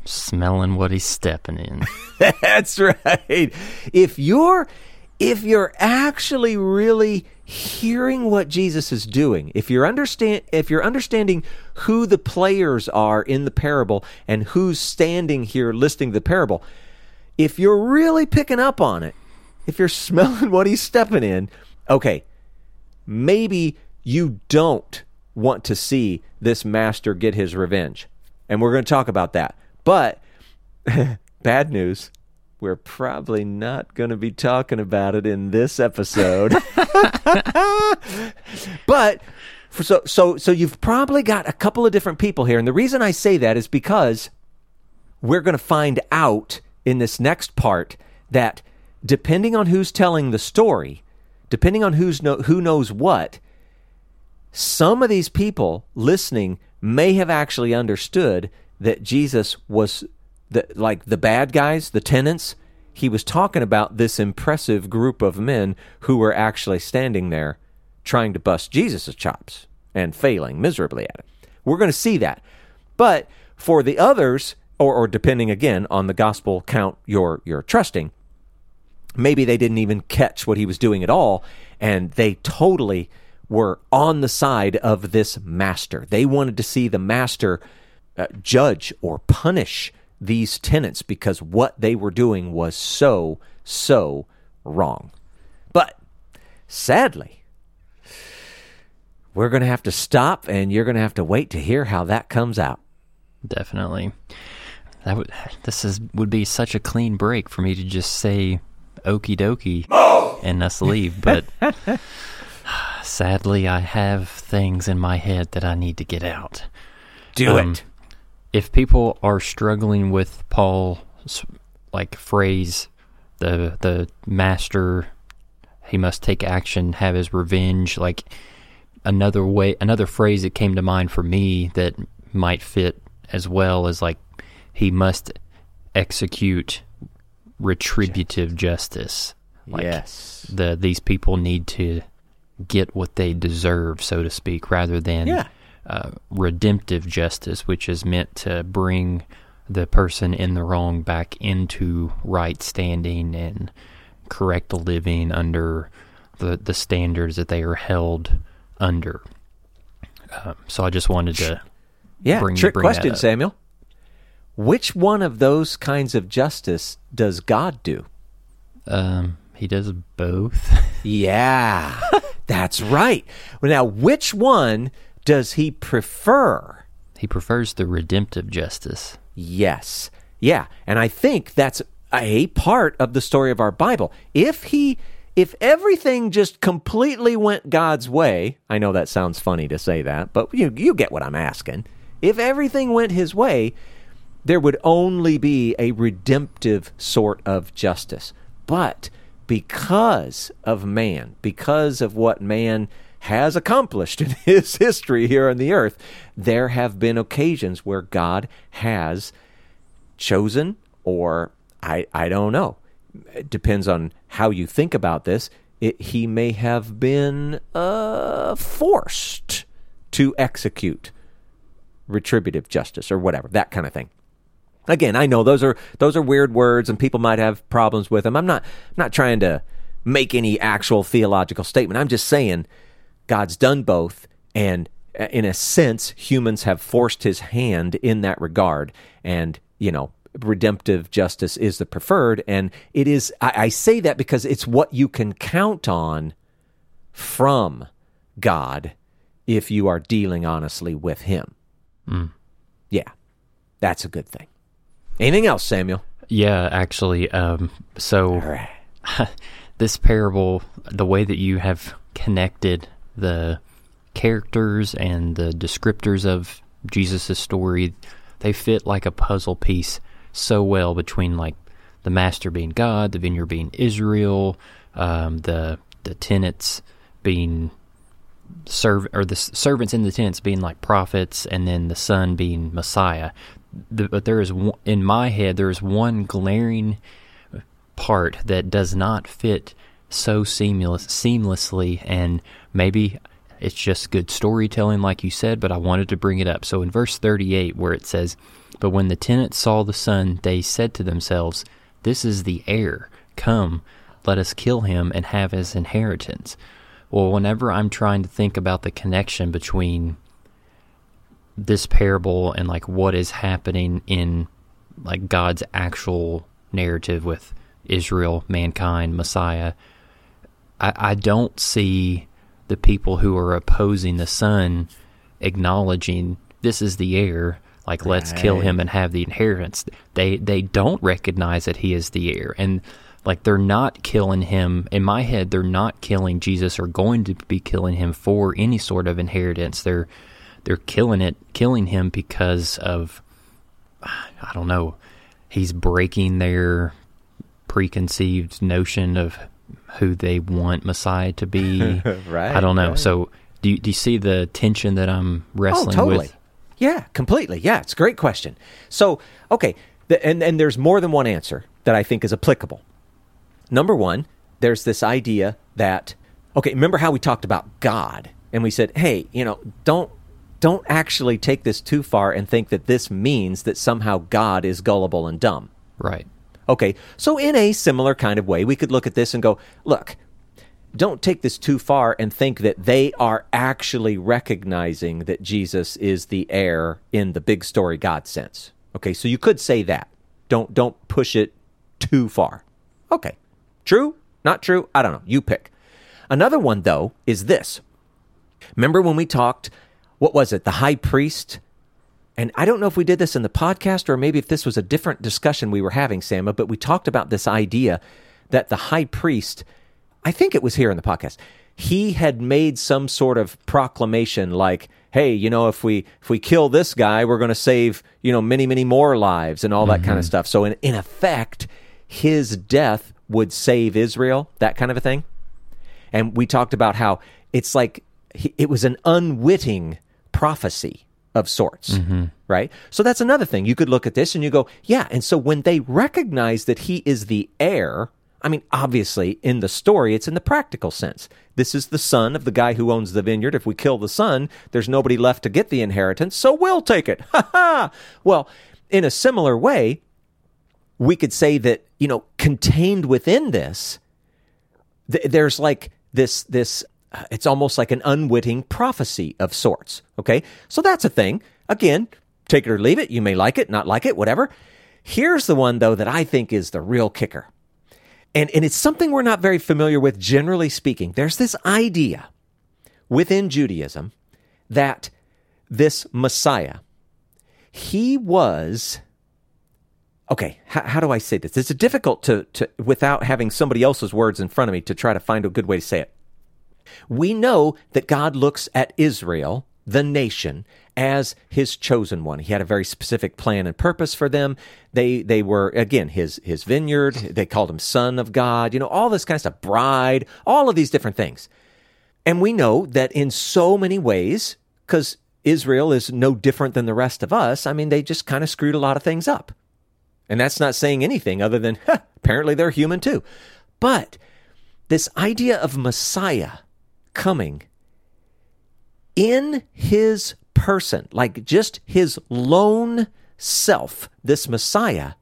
smelling what he's stepping in. [LAUGHS] That's right. If you're if you're actually really hearing what Jesus is doing, if you're understand if you're understanding who the players are in the parable and who's standing here listing the parable, if you're really picking up on it, if you're [LAUGHS] smelling what he's stepping in, okay, maybe you don't want to see this master get his revenge and we're going to talk about that. But [LAUGHS] bad news, we're probably not going to be talking about it in this episode. [LAUGHS] but so so so you've probably got a couple of different people here, and the reason I say that is because we're going to find out in this next part that depending on who's telling the story, depending on who's know, who knows what, some of these people listening may have actually understood that Jesus was the, like the bad guys, the tenants. He was talking about this impressive group of men who were actually standing there trying to bust Jesus' chops and failing miserably at it. We're going to see that. But for the others, or, or depending again on the gospel count you're, you're trusting, maybe they didn't even catch what he was doing at all, and they totally were on the side of this master. They wanted to see the master uh, judge or punish these tenants because what they were doing was so, so wrong. But sadly, we're going to have to stop and you're going to have to wait to hear how that comes out. Definitely. That would this is would be such a clean break for me to just say okie dokie and us leave, but [LAUGHS] Sadly, I have things in my head that I need to get out. Do Um, it. If people are struggling with Paul's like phrase, the the master, he must take action, have his revenge. Like another way, another phrase that came to mind for me that might fit as well is like he must execute retributive justice. Like yes. the these people need to get what they deserve, so to speak, rather than Yeah. uh, redemptive justice, which is meant to bring the person in the wrong back into right standing and correct living under the the standards that they are held under. Um, so I just wanted to Yeah. bring- Trick bring that question. Samuel. Which one of those kinds of justice does God do? um, he does both. [LAUGHS] Yeah, that's right. Well, now, which one does he prefer? he prefers the redemptive justice. Yes. Yeah, and I think that's a part of the story of our Bible. If he if everything just completely went God's way, I know that sounds funny to say that, but you you get what I'm asking. If everything went his way, there would only be a redemptive sort of justice. But because of man, because of what man has accomplished [LAUGHS] in his history here on the earth, there have been occasions where God has chosen, or I, I don't know. It depends on how you think about this. It, he may have been uh, forced to execute retributive justice or whatever, that kind of thing. Again, I know those are those are weird words and people might have problems with them. I'm not I'm not trying to make any actual theological statement. I'm just saying God's done both and uh, in a sense humans have forced his hand in that regard and, you know, redemptive justice is the preferred and it is I, I say that because it's what you can count on from God if you are dealing honestly with him. Yeah. That's a good thing. Anything else, Samuel? Yeah, actually, um, so [LAUGHS] this parable, the way that you have connected the characters and the descriptors of Jesus' story, they fit like a puzzle piece so well between like the master being God, the vineyard being Israel, um, the the tenants being serv or the servants in the tents being like prophets, and then the son being Messiah. The, but there is one, in my head there is one glaring part that does not fit so seamless seamlessly, and maybe it's just good storytelling, like you said. But I wanted to bring it up. So in verse thirty-eight, where it says, "But when the tenants saw the son, they said to themselves." This is the heir. Come, let us kill him and have his inheritance. Well, whenever I'm trying to think about the connection between this parable and like what is happening in like God's actual narrative with Israel, mankind, Messiah, I, I don't see the people who are opposing the son acknowledging this is the heir like let's kill him and have the inheritance. They they don't recognize that he is the heir. And like they're not killing him. In my head they're not killing Jesus or going to be killing him for any sort of inheritance. They're they're killing it killing him because of I don't know he's breaking their preconceived notion of who they want Messiah to be [LAUGHS] Right, I don't know right. so do you, do you see the tension that I'm wrestling oh, totally. with Yeah, completely. Yeah, it's a great question. So, okay, the, and and there's more than one answer that I think is applicable. Number one, there's this idea that okay, remember how we talked about God and we said, hey, you know, don't don't actually take this too far and think that this means that somehow God is gullible and dumb. right Okay, so in a similar kind of way, we could look at this and go, look, don't take this too far and think that they are actually recognizing that Jesus is the heir in the big story God sense. Okay, so you could say that. Don't don't push it too far. Okay. True? Not true? I don't know. You pick. Another one though is this. Remember when we talked what was it? The high priest and I don't know if we did this in the podcast or maybe if this was a different discussion we were having, Sama, but we talked about this idea that the high priest, I think it was here in the podcast, he had made some sort of proclamation like, hey, you know, if we if we kill this guy, we're going to save, you know, many many more lives and all that kind of mm-hmm. stuff. So in in effect, his death would save Israel, that kind of a thing. And we talked about how it's like he- it was an unwitting prophecy of sorts, mm-hmm. right? So that's another thing. You could look at this and you go, yeah. And so when they recognize that he is the heir, I mean, obviously in the story, it's in the practical sense. This is the son of the guy who owns the vineyard. If we kill the son, there's nobody left to get the inheritance, so we'll take it. [LAUGHS] Ha ha! Well, in a similar way, we could say that, you know, contained within this, th- there's like this this Uh, it's almost like an unwitting prophecy of sorts okay? So that's a thing. Again take it or leave it. You may like it not like it whatever. Here's the one though that i think is the real kicker. And and it's something we're not very familiar with generally speaking. There's this idea within judaism that this messiah he was okay how, how do i say this? It's difficult to, to without having somebody else's words in front of me to try to find a good way to say it we know that god looks at israel the nation as his chosen one. He had a very specific plan and purpose for them. They they were again his his vineyard. They called him son of god. You know all this kind of stuff bride all of these different things. And we know that in so many ways, because Israel is no different than the rest of us, I mean, they just kind of screwed a lot of things up. And that's not saying anything other than, huh, [LAUGHS] apparently they're human too. But this idea of Messiah coming in his person, like just his lone self, this Messiah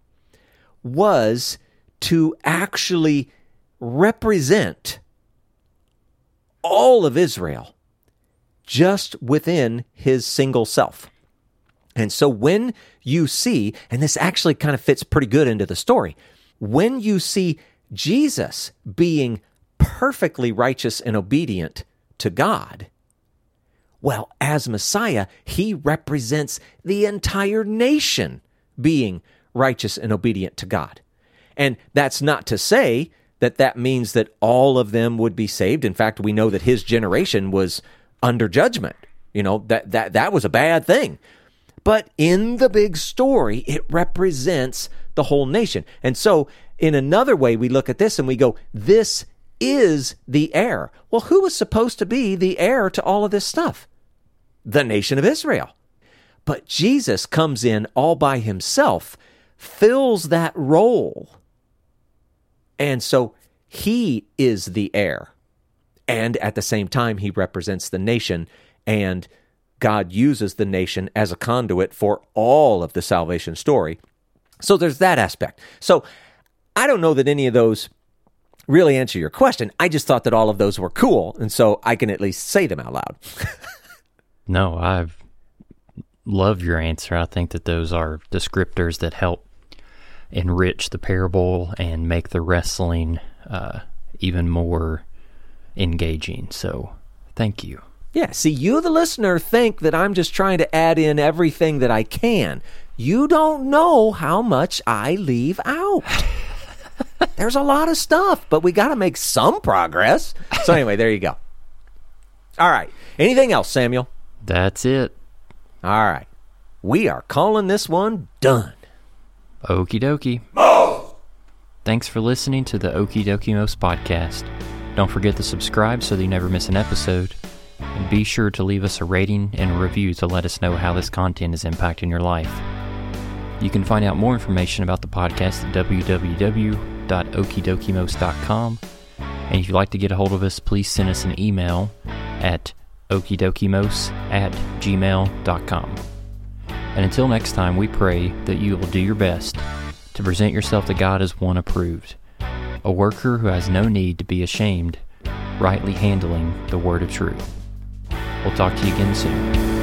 was to actually represent all of Israel just within his single self. And so when you see, and this actually kind of fits pretty good into the story, when you see Jesus being perfectly righteous and obedient to God, well, as Messiah, he represents the entire nation being righteous and obedient to God. And that's not to say that that means that all of them would be saved. In fact, we know that his generation was under judgment. You know, that that that was a bad thing. But in the big story, it represents the whole nation. And so, in another way, we look at this and we go, this is the heir. Well, who was supposed to be the heir to all of this stuff? The nation of Israel. But Jesus comes in all by himself, fills that role. And so he is the heir. And at the same time, he represents the nation, and God uses the nation as a conduit for all of the salvation story. So there's that aspect. So I don't know that any of those really answer your question. I just thought that all of those were cool, and so I can at least say them out loud. [LAUGHS] No, I love your answer. I think that those are descriptors that help enrich the parable and make the wrestling uh, even more engaging. So, thank you. Yeah, see, you, the listener, think that I'm just trying to add in everything that I can. You don't know how much I leave out. [LAUGHS] There's a lot of stuff, but we got to make some progress. So, anyway, there you go. All right. Anything else, Samuel? That's it. All right. We are calling this one done. Okie dokie. Thanks for listening to the Okie Dokie Most podcast. Don't forget to subscribe so that you never miss an episode. And be sure to leave us a rating and a review to let us know how this content is impacting your life. You can find out more information about the podcast at www.okidokimos.com. And if you'd like to get a hold of us, please send us an email at okidokimos at gmail.com. And until next time, we pray that you will do your best to present yourself to God as one approved, a worker who has no need to be ashamed, rightly handling the word of truth. We'll talk to you again soon.